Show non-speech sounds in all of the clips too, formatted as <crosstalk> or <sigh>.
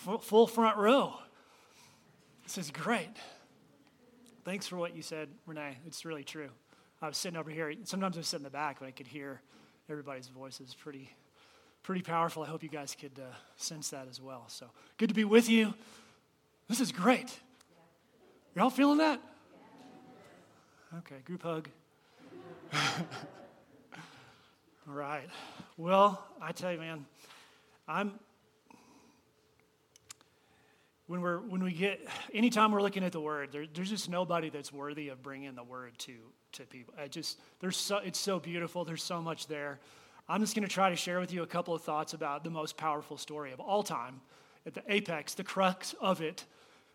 full front row. This is great. Thanks for what you said, Renee. It's really true. I was sitting over here. Sometimes I sit in the back, but I could hear everybody's voices. Pretty, pretty powerful. I hope you guys could uh, sense that as well. So good to be with you. This is great. Y'all feeling that? Okay, group hug. <laughs> All right. Well, I tell you, man, I'm when we're when we get anytime we're looking at the word, there, there's just nobody that's worthy of bringing the word to to people. I just there's so it's so beautiful. There's so much there. I'm just going to try to share with you a couple of thoughts about the most powerful story of all time, at the apex, the crux of it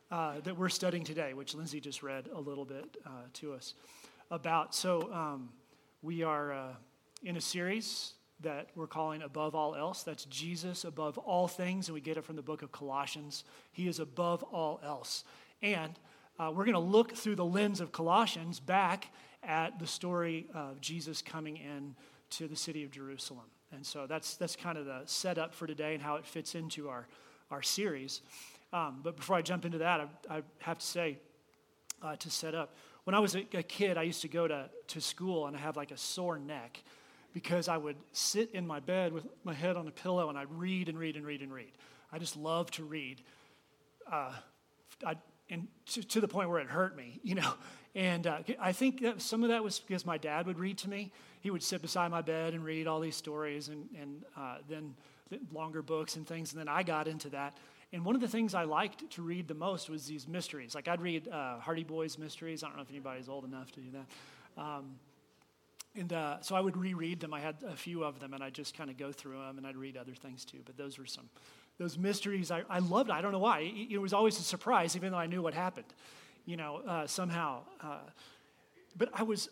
uh, that we're studying today, which Lindsay just read a little bit uh, to us about. So um, we are. Uh, in a series that we're calling Above All Else. That's Jesus above all things, and we get it from the book of Colossians. He is above all else. And uh, we're going to look through the lens of Colossians back at the story of Jesus coming in to the city of Jerusalem. And so that's, that's kind of the setup for today and how it fits into our, our series. Um, but before I jump into that, I, I have to say, uh, to set up, when I was a, a kid, I used to go to, to school and I have like a sore neck because I would sit in my bed with my head on a pillow and I'd read and read and read and read. I just love to read. Uh, I, and to, to, the point where it hurt me, you know. <laughs> And uh, I think that some of that was because my dad would read to me. He would sit beside my bed and read all these stories and, and uh, then longer books and things. And then I got into that. And one of the things I liked to read the most was these mysteries. Like I'd read uh, Hardy Boys mysteries. I don't know if anybody's old enough to do that. Um, and uh, so I would reread them. I had a few of them, and I'd just kind of go through them, and I'd read other things too. But those were some, those mysteries. I, I loved. I don't know why. It, it was always a surprise, even though I knew what happened. You know, uh, somehow. Uh, but I was,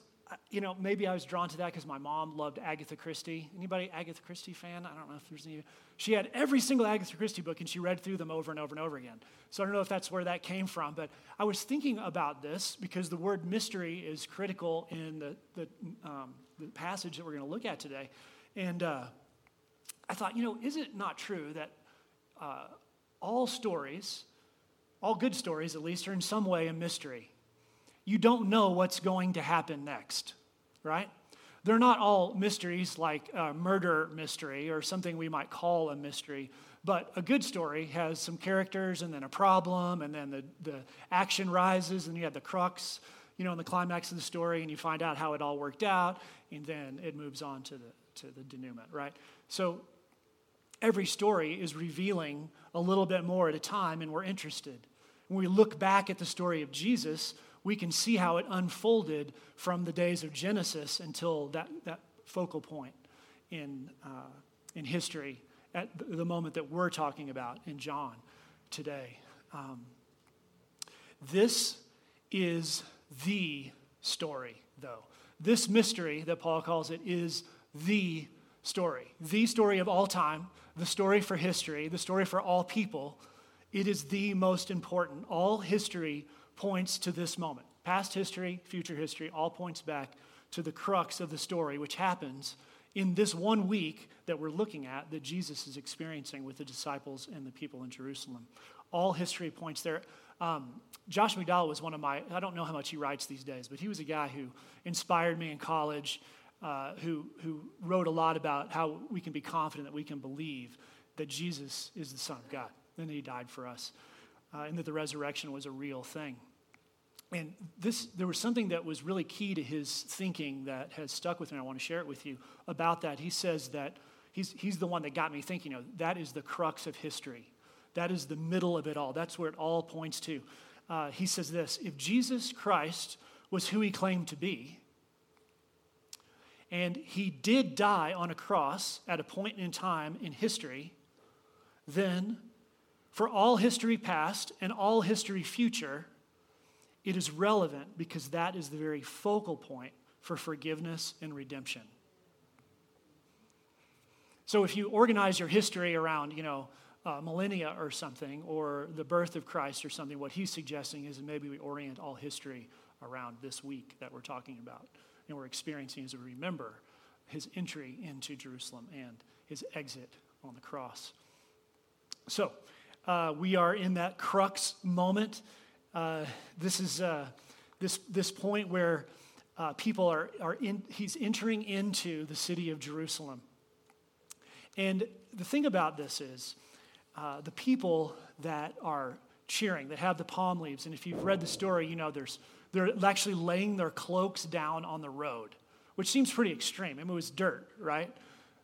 you know, maybe I was drawn to that because my mom loved Agatha Christie. Anybody Agatha Christie fan? I don't know if there's any. She had every single Agatha Christie book, and she read through them over and over and over again. So I don't know if that's where that came from, but I was thinking about this because the word mystery is critical in the the, um, the passage that we're going to look at today, and uh, I thought, you know, is it not true that uh, all stories, all good stories at least, are in some way a mystery? You don't know what's going to happen next, right? They're not all mysteries like a murder mystery or something we might call a mystery, but a good story has some characters and then a problem, and then the, the action rises, and you have the crux, you know, in the climax of the story, and you find out how it all worked out, and then it moves on to the, to the denouement, right? So every story is revealing a little bit more at a time, and we're interested. When we look back at the story of Jesus, we can see how it unfolded from the days of Genesis until that, that focal point in, uh, in history at the moment that we're talking about in John today. Um, this is the story, though. This mystery that Paul calls it is the story, the story of all time, the story for history, the story for all people. It is the most important. All history points to this moment. Past history, future history, all points back to the crux of the story, which happens in this one week that we're looking at that Jesus is experiencing with the disciples and the people in Jerusalem. All history points there. Um, Josh McDowell was one of my, I don't know how much he writes these days, but he was a guy who inspired me in college, uh, who, who wrote a lot about how we can be confident that we can believe that Jesus is the Son of God and that he died for us uh, and that the resurrection was a real thing. And this, there was something that was really key to his thinking that has stuck with me. I want to share it with you about that. He says that he's, he's the one that got me thinking, you know, that is the crux of history. That is the middle of it all. That's where it all points to. Uh, he says this if Jesus Christ was who he claimed to be, and he did die on a cross at a point in time in history, then for all history past and all history future, it is relevant because that is the very focal point for forgiveness and redemption. So if you organize your history around, you know, uh, millennia or something, or the birth of Christ or something, what he's suggesting is maybe we orient all history around this week that we're talking about and we're experiencing as we remember his entry into Jerusalem and his exit on the cross. So, Uh, we are in that crux moment. Uh, this is uh, this, this point where uh, people are, are in, he's entering into the city of Jerusalem. And the thing about this is, uh, the people that are cheering, that have the palm leaves, and if you've read the story, you know there's, they're actually laying their cloaks down on the road, which seems pretty extreme. I mean, it was dirt, right?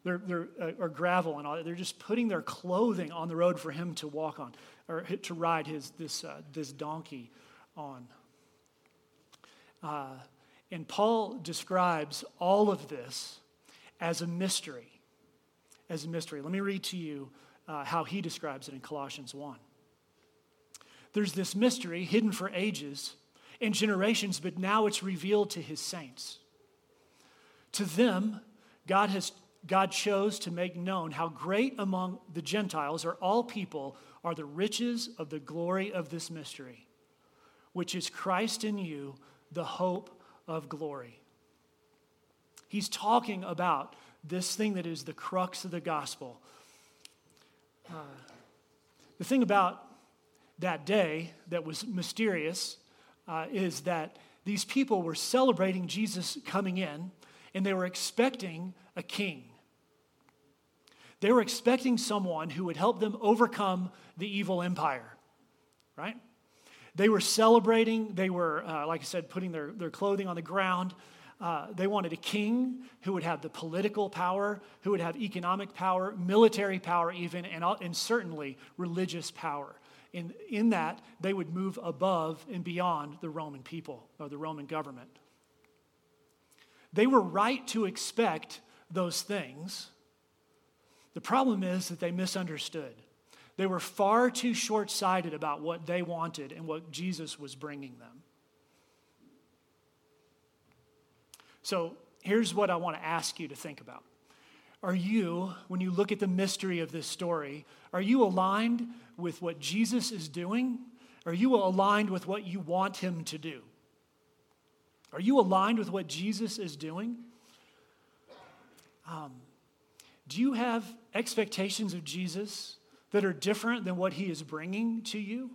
They're, they're, uh, or gravel and all that. They're just putting their clothing on the road for him to walk on, or to ride his, this, uh, this donkey on. Uh, and Paul describes all of this as a mystery. As a mystery. Let me read to you uh, how he describes it in Colossians 1. There's this mystery hidden for ages and generations, but now it's revealed to his saints. To them, God has God chose to make known how great among the Gentiles or all people are the riches of the glory of this mystery, which is Christ in you, the hope of glory. He's talking about this thing that is the crux of the gospel. Uh, the thing about that day that was mysterious uh, is that these people were celebrating Jesus coming in and they were expecting a king. They were expecting someone who would help them overcome the evil empire, right? They were celebrating, they were, uh, like I said, putting their, their clothing on the ground. Uh, they wanted a king who would have the political power, who would have economic power, military power, even, and, and certainly religious power. In, in that, they would move above and beyond the Roman people or the Roman government. They were right to expect those things. The problem is that they misunderstood. They were far too short sighted about what they wanted and what Jesus was bringing them. So here's what I want to ask you to think about. Are you, when you look at the mystery of this story, are you aligned with what Jesus is doing? Are you aligned with what you want him to do? Are you aligned with what Jesus is doing? Um, do you have expectations of Jesus that are different than what he is bringing to you?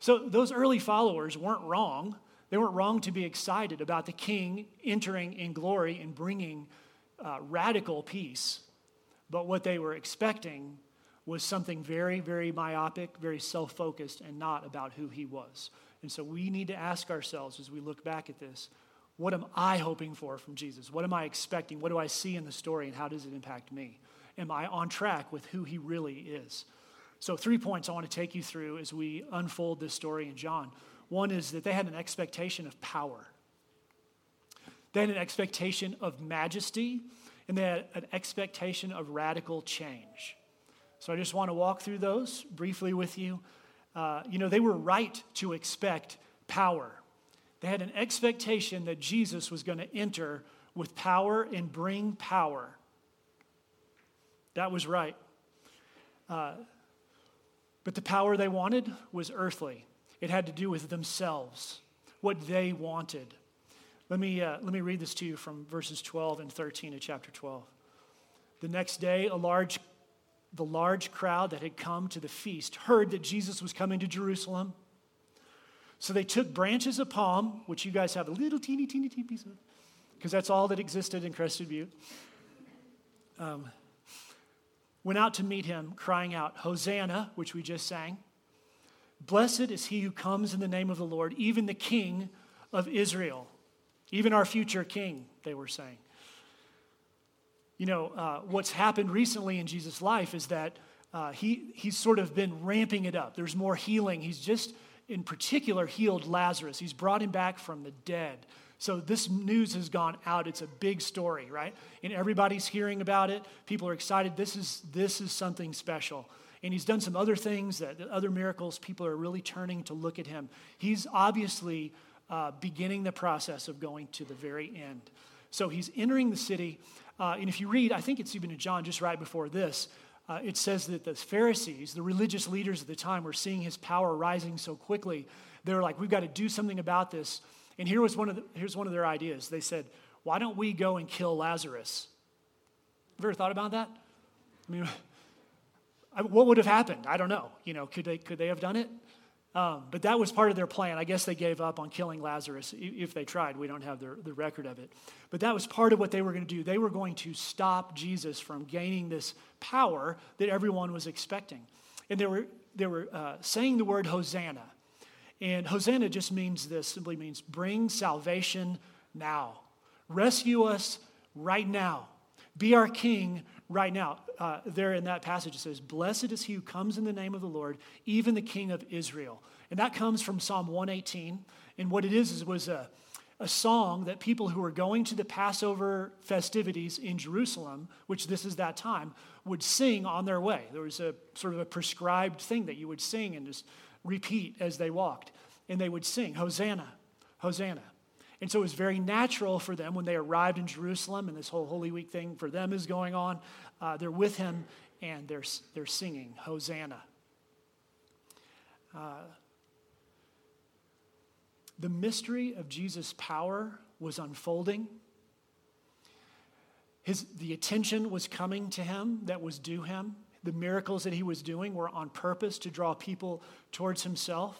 So, those early followers weren't wrong. They weren't wrong to be excited about the king entering in glory and bringing uh, radical peace. But what they were expecting was something very, very myopic, very self focused, and not about who he was. And so we need to ask ourselves as we look back at this what am I hoping for from Jesus? What am I expecting? What do I see in the story, and how does it impact me? Am I on track with who he really is? So, three points I want to take you through as we unfold this story in John. One is that they had an expectation of power, they had an expectation of majesty, and they had an expectation of radical change. So I just want to walk through those briefly with you. Uh, you know, they were right to expect power. They had an expectation that Jesus was going to enter with power and bring power. That was right. Uh, but the power they wanted was earthly. It had to do with themselves, what they wanted. Let me, uh, let me read this to you from verses 12 and 13 of chapter 12. The next day, a large, the large crowd that had come to the feast heard that Jesus was coming to Jerusalem. So they took branches of palm, which you guys have a little teeny, teeny, teeny piece of, because that's all that existed in Crested Butte. Um, went out to meet him, crying out, Hosanna, which we just sang. Blessed is he who comes in the name of the Lord, even the King of Israel, even our future King, they were saying. You know, uh, what's happened recently in Jesus' life is that uh, he, he's sort of been ramping it up. There's more healing. He's just, in particular, healed Lazarus. He's brought him back from the dead. So this news has gone out. It's a big story, right? And everybody's hearing about it. People are excited. This is, this is something special. And he's done some other things, that, other miracles. People are really turning to look at him. He's obviously uh, beginning the process of going to the very end. So he's entering the city. Uh, and if you read, I think it's even in John just right before this, uh, it says that the Pharisees, the religious leaders at the time, were seeing his power rising so quickly. They were like, we've got to do something about this. And here was one of the, here's one of their ideas. They said, why don't we go and kill Lazarus? Have you ever thought about that? I mean, <laughs> what would have happened? I don't know. You know, could they, could they have done it? Um, but that was part of their plan. I guess they gave up on killing Lazarus if they tried. We don't have the, the record of it. But that was part of what they were going to do. They were going to stop Jesus from gaining this power that everyone was expecting. And they were, they were uh, saying the word Hosanna. And Hosanna just means this simply means bring salvation now. Rescue us right now. Be our king right now. Uh, there in that passage, it says, Blessed is he who comes in the name of the Lord, even the King of Israel. And that comes from Psalm 118. And what it is, is was a, a song that people who were going to the Passover festivities in Jerusalem, which this is that time, would sing on their way. There was a sort of a prescribed thing that you would sing and just repeat as they walked. And they would sing, Hosanna, Hosanna. And so it was very natural for them when they arrived in Jerusalem and this whole Holy Week thing for them is going on. Uh, they're with him and they're, they're singing Hosanna. Uh, the mystery of Jesus' power was unfolding. His, the attention was coming to him that was due him. The miracles that he was doing were on purpose to draw people towards himself.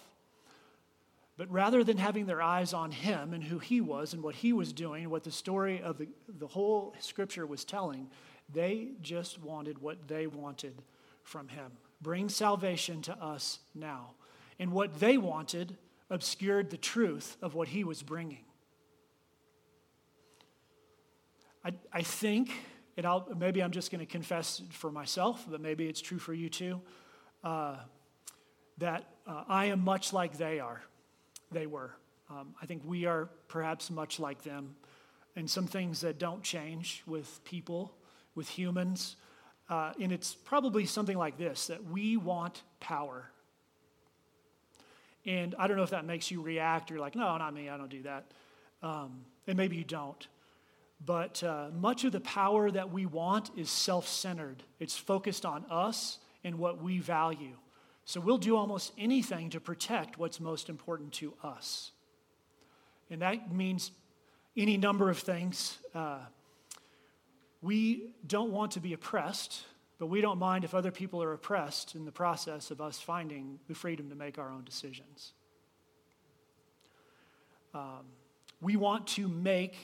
But rather than having their eyes on him and who he was and what he was doing, what the story of the, the whole scripture was telling, they just wanted what they wanted from him. Bring salvation to us now. And what they wanted obscured the truth of what he was bringing. I, I think, and I'll, maybe I'm just going to confess for myself, but maybe it's true for you too, uh, that uh, I am much like they are they were. Um, I think we are perhaps much like them and some things that don't change with people, with humans. Uh, and it's probably something like this that we want power. And I don't know if that makes you react. You're like, no, not me, I don't do that. Um, and maybe you don't. But uh, much of the power that we want is self centered, it's focused on us and what we value. So we'll do almost anything to protect what's most important to us. And that means any number of things. Uh, we don't want to be oppressed, but we don't mind if other people are oppressed in the process of us finding the freedom to make our own decisions. Um, we want to make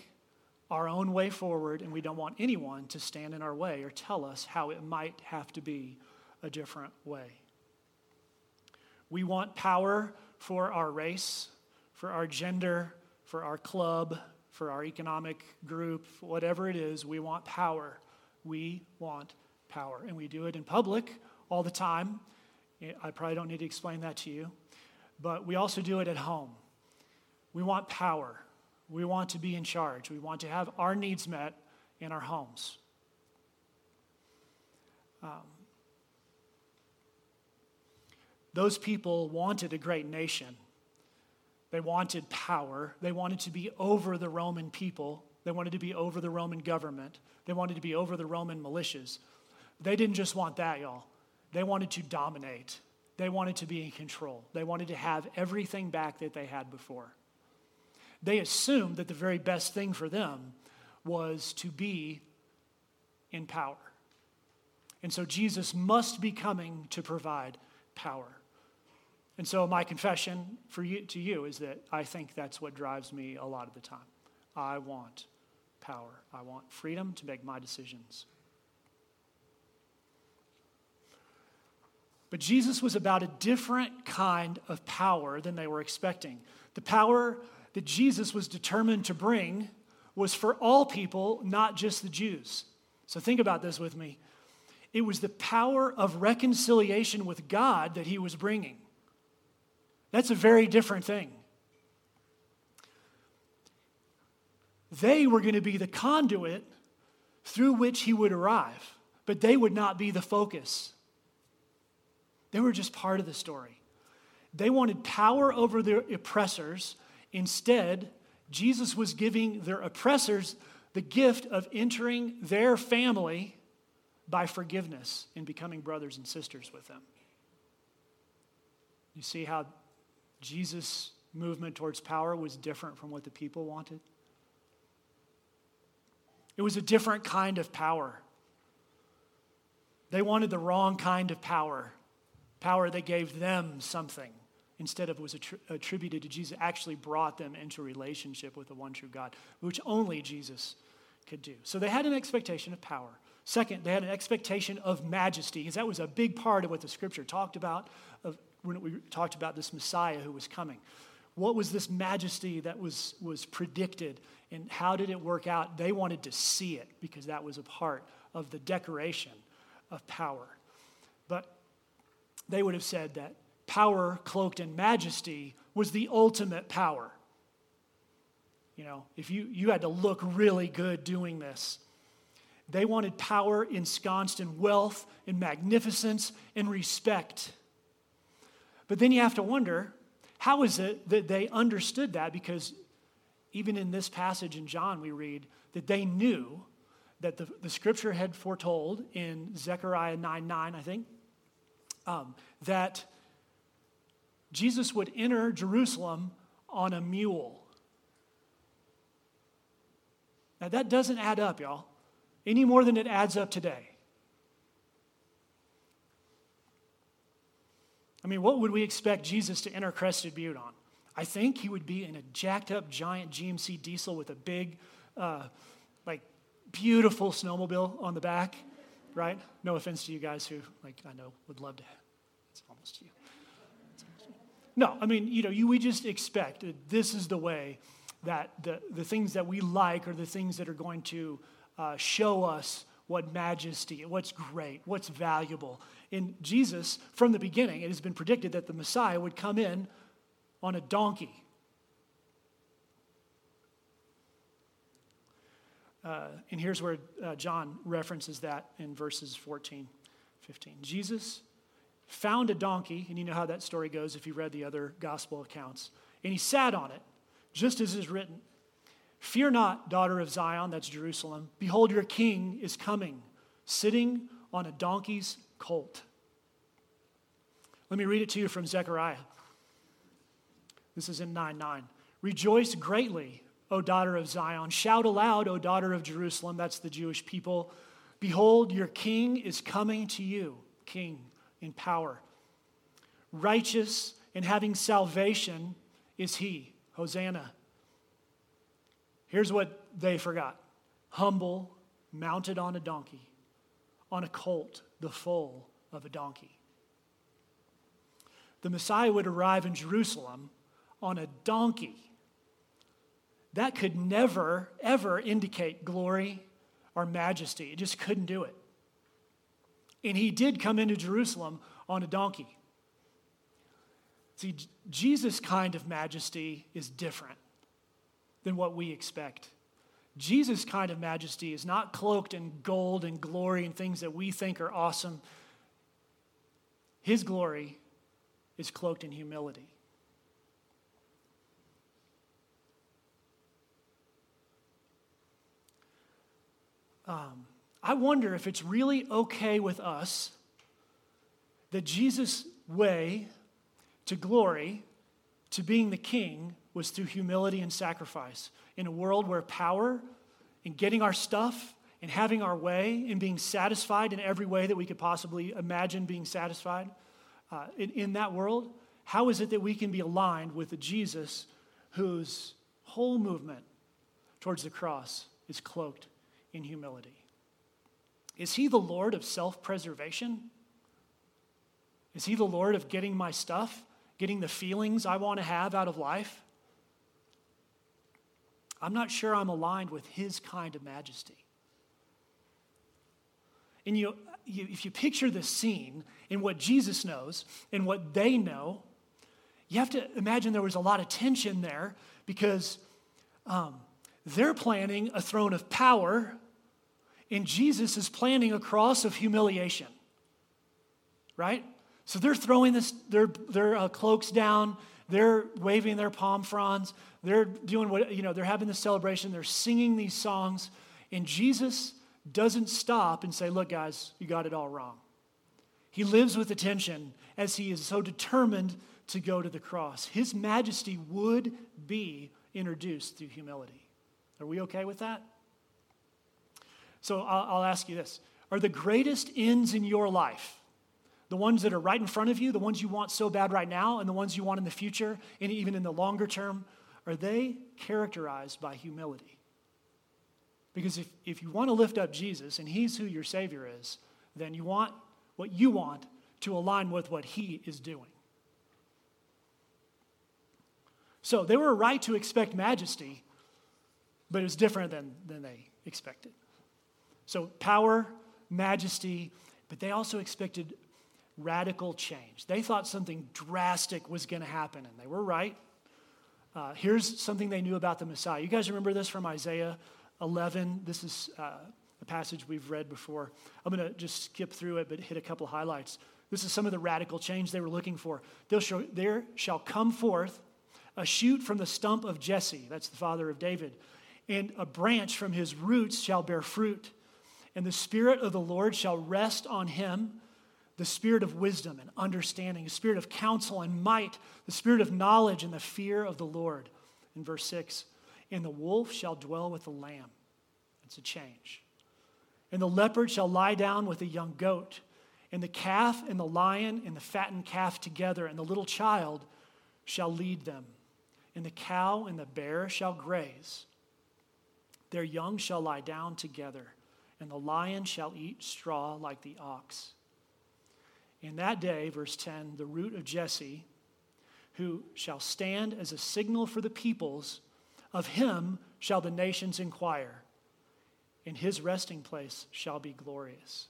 our own way forward, and we don't want anyone to stand in our way or tell us how it might have to be a different way. We want power for our race, for our gender, for our club, for our economic group, whatever it is, we want power. We want power. And we do it in public all the time. I probably don't need to explain that to you. But we also do it at home. We want power. We want to be in charge. We want to have our needs met in our homes. Um, those people wanted a great nation. They wanted power. They wanted to be over the Roman people. They wanted to be over the Roman government. They wanted to be over the Roman militias. They didn't just want that, y'all. They wanted to dominate. They wanted to be in control. They wanted to have everything back that they had before. They assumed that the very best thing for them was to be in power. And so Jesus must be coming to provide power. And so, my confession for you, to you is that I think that's what drives me a lot of the time. I want power, I want freedom to make my decisions. But Jesus was about a different kind of power than they were expecting. The power that Jesus was determined to bring was for all people, not just the Jews. So think about this with me. It was the power of reconciliation with God that he was bringing. That's a very different thing. They were going to be the conduit through which he would arrive, but they would not be the focus. They were just part of the story. They wanted power over their oppressors. Instead, Jesus was giving their oppressors the gift of entering their family by forgiveness and becoming brothers and sisters with them. You see how Jesus' movement towards power was different from what the people wanted. It was a different kind of power They wanted the wrong kind of power, power that gave them something instead of was attributed to Jesus, actually brought them into relationship with the one true God, which only Jesus could do. So they had an expectation of power. Second, they had an expectation of majesty, because that was a big part of what the scripture talked about of, when we talked about this Messiah who was coming. What was this majesty that was, was predicted, and how did it work out? They wanted to see it because that was a part of the decoration of power. But they would have said that power cloaked in majesty was the ultimate power. You know, if you, you had to look really good doing this, they wanted power ensconced in wealth, in magnificence, in respect. But then you have to wonder how is it that they understood that? Because even in this passage in John, we read that they knew that the, the scripture had foretold in Zechariah 9 9, I think, um, that Jesus would enter Jerusalem on a mule. Now, that doesn't add up, y'all, any more than it adds up today. I mean, what would we expect Jesus to enter Crested Butte on? I think he would be in a jacked up giant GMC diesel with a big, uh, like, beautiful snowmobile on the back, right? No offense to you guys who, like, I know would love to. It's almost you. No, I mean, you know, you, we just expect that this is the way that the, the things that we like are the things that are going to uh, show us what majesty, what's great, what's valuable. In Jesus, from the beginning, it has been predicted that the Messiah would come in on a donkey. Uh, and here's where uh, John references that in verses 14, 15. Jesus found a donkey, and you know how that story goes if you read the other gospel accounts. And he sat on it, just as is written Fear not, daughter of Zion, that's Jerusalem. Behold, your king is coming, sitting on a donkey's colt. Let me read it to you from Zechariah. This is in 9 9. Rejoice greatly, O daughter of Zion. Shout aloud, O daughter of Jerusalem. That's the Jewish people. Behold, your king is coming to you, king in power. Righteous and having salvation is he. Hosanna. Here's what they forgot humble, mounted on a donkey, on a colt, the foal of a donkey. The Messiah would arrive in Jerusalem on a donkey. That could never, ever indicate glory or majesty. It just couldn't do it. And he did come into Jerusalem on a donkey. See, Jesus' kind of majesty is different than what we expect. Jesus' kind of majesty is not cloaked in gold and glory and things that we think are awesome. His glory is cloaked in humility. Um, I wonder if it's really okay with us that Jesus' way to glory, to being the king, was through humility and sacrifice. In a world where power and getting our stuff and having our way and being satisfied in every way that we could possibly imagine being satisfied uh, in, in that world, how is it that we can be aligned with the Jesus whose whole movement towards the cross is cloaked in humility? Is he the Lord of self preservation? Is he the Lord of getting my stuff, getting the feelings I want to have out of life? I'm not sure I'm aligned with his kind of majesty. And you, you, if you picture the scene and what Jesus knows and what they know, you have to imagine there was a lot of tension there because um, they're planning a throne of power and Jesus is planning a cross of humiliation. Right? So they're throwing this, their, their uh, cloaks down, they're waving their palm fronds, they're doing what, you know, they're having this celebration, they're singing these songs, and Jesus doesn't stop and say, Look, guys, you got it all wrong. He lives with attention as he is so determined to go to the cross. His majesty would be introduced through humility. Are we okay with that? So I'll, I'll ask you this are the greatest ends in your life? The ones that are right in front of you, the ones you want so bad right now, and the ones you want in the future, and even in the longer term, are they characterized by humility? Because if, if you want to lift up Jesus and he's who your Savior is, then you want what you want to align with what he is doing. So they were right to expect majesty, but it was different than, than they expected. So power, majesty, but they also expected radical change. They thought something drastic was going to happen, and they were right. Uh, here's something they knew about the Messiah. You guys remember this from Isaiah 11? This is uh, a passage we've read before. I'm going to just skip through it, but hit a couple highlights. This is some of the radical change they were looking for. Show, there shall come forth a shoot from the stump of Jesse, that's the father of David, and a branch from his roots shall bear fruit. And the Spirit of the Lord shall rest on him the spirit of wisdom and understanding, the spirit of counsel and might, the spirit of knowledge and the fear of the Lord. In verse 6, and the wolf shall dwell with the lamb. That's a change. And the leopard shall lie down with the young goat, and the calf and the lion and the fattened calf together, and the little child shall lead them. And the cow and the bear shall graze. Their young shall lie down together, and the lion shall eat straw like the ox. In that day, verse 10, the root of Jesse, who shall stand as a signal for the peoples, of him shall the nations inquire, and his resting place shall be glorious.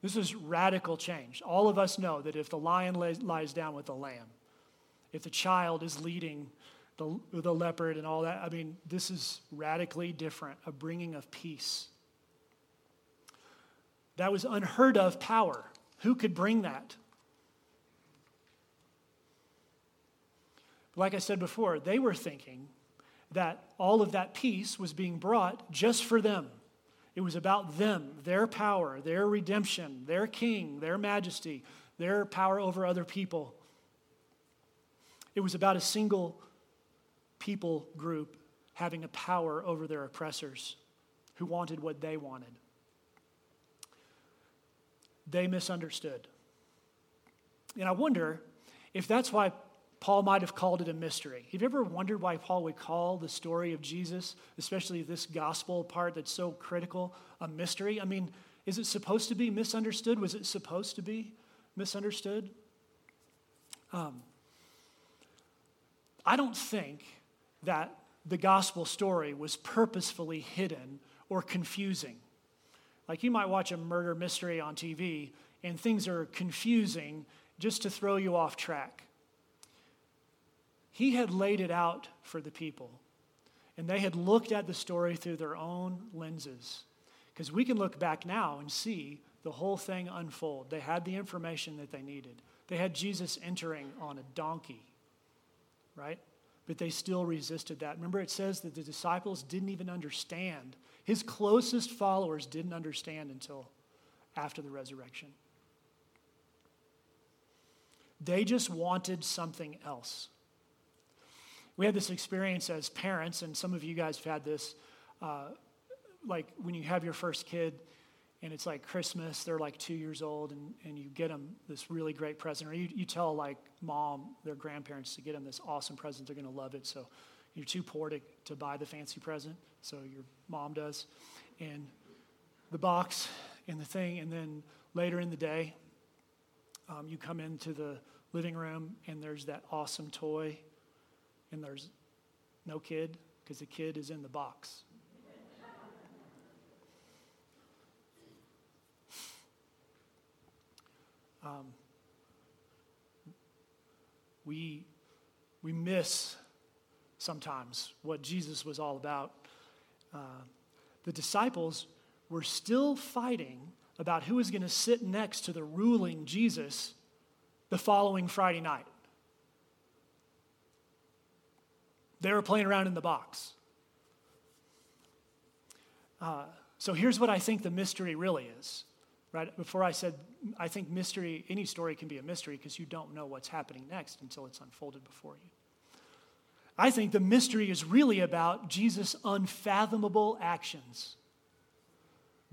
This is radical change. All of us know that if the lion lies down with the lamb, if the child is leading the, the leopard and all that, I mean, this is radically different, a bringing of peace. That was unheard of power. Who could bring that? Like I said before, they were thinking that all of that peace was being brought just for them. It was about them, their power, their redemption, their king, their majesty, their power over other people. It was about a single people group having a power over their oppressors who wanted what they wanted they misunderstood. And I wonder if that's why Paul might have called it a mystery. Have you ever wondered why Paul would call the story of Jesus, especially this gospel part that's so critical, a mystery? I mean, is it supposed to be misunderstood? Was it supposed to be misunderstood? Um, I don't think that the gospel story was purposefully hidden or confusing. Like you might watch a murder mystery on TV and things are confusing just to throw you off track. He had laid it out for the people, and they had looked at the story through their own lenses. Because we can look back now and see the whole thing unfold. They had the information that they needed. They had Jesus entering on a donkey, right? But they still resisted that. Remember, it says that the disciples didn't even understand his closest followers didn't understand until after the resurrection. They just wanted something else. We had this experience as parents, and some of you guys have had this. Uh, like when you have your first kid, and it's like Christmas, they're like two years old, and, and you get them this really great present, or you, you tell like mom, their grandparents, to get them this awesome present, they're to love it. So you're too poor to, to buy the fancy present, so your mom does. And the box and the thing, and then later in the day, um, you come into the living room and there's that awesome toy, and there's no kid because the kid is in the box. Um, we, we miss sometimes what Jesus was all about. Uh, the disciples were still fighting about who was going to sit next to the ruling Jesus the following Friday night. They were playing around in the box. Uh, so here's what I think the mystery really is. Right before I said, I think mystery, any story can be a mystery because you don't know what's happening next until it's unfolded before you. I think the mystery is really about Jesus' unfathomable actions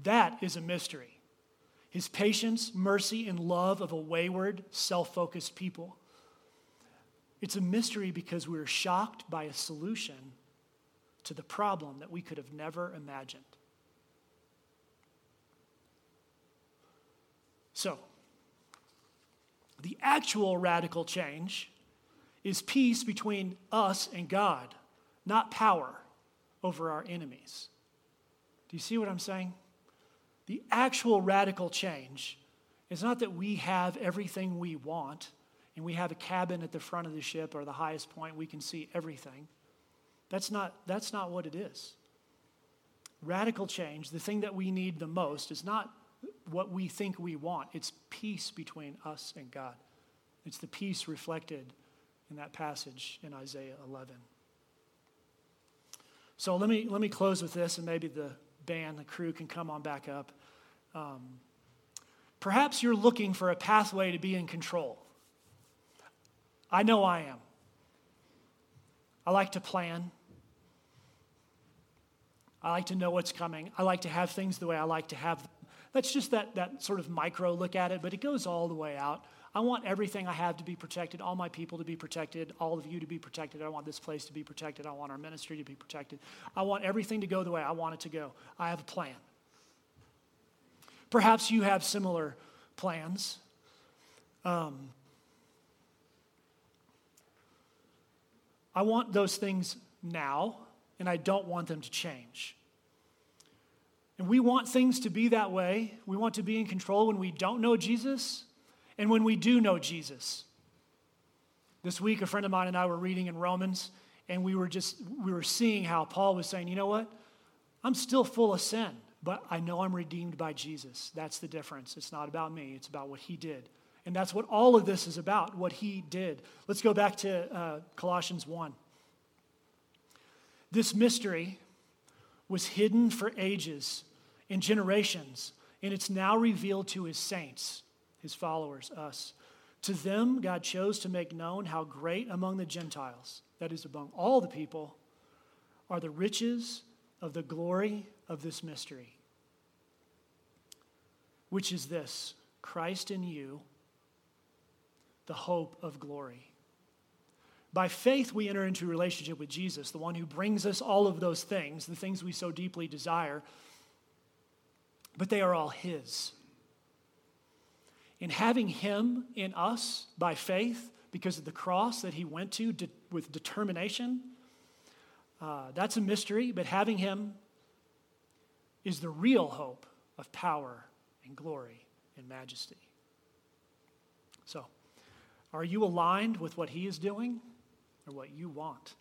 That is a mystery. His patience, mercy, and love of a wayward, self focused people. It's a mystery because we're shocked by a solution to the problem that we could have never imagined. So, the actual radical change is peace between us and God, not power over our enemies. Do you see what I'm saying? The actual radical change is not that we have everything we want and we have a cabin at the front of the ship or the highest point, we can see everything. That's not, that's not what it is. Radical change, the thing that we need the most, is not what we think we want, it's peace between us and God. It's the peace reflected in that passage in Isaiah 11. So let me, let me close with this, and maybe the band, the crew can come on back up. Um, perhaps you're looking for a pathway to be in control. I know I am. I like to plan. I like to know what's coming. I like to have things the way I like to have them. That's just that, that sort of micro look at it, but it goes all the way out. I want everything I have to be protected, all my people to be protected, all of you to be protected. I want this place to be protected. I want our ministry to be protected. I want everything to go the way I want it to go. I have a plan. Perhaps you have similar plans. Um, I want those things now, and I don't want them to change. And we want things to be that way. We want to be in control when we don't know Jesus and when we do know Jesus. This week, a friend of mine and I were reading in Romans, and we were just we were seeing how Paul was saying, you know what? I'm still full of sin, but I know I'm redeemed by Jesus. That's the difference. It's not about me, it's about what he did. And that's what all of this is about, what he did. Let's go back to uh, Colossians 1. This mystery was hidden for ages and generations, and it's now revealed to his saints, his followers, us. To them, God chose to make known how great among the Gentiles, that is, among all the people, are the riches of the glory of this mystery, which is this Christ in you the hope of glory. By faith, we enter into relationship with Jesus, the one who brings us all of those things, the things we so deeply desire, but they are all His. In having Him in us by faith, because of the cross that He went to de- with determination, uh, that's a mystery, but having Him is the real hope of power and glory and majesty. So, are you aligned with what He is doing or what you want?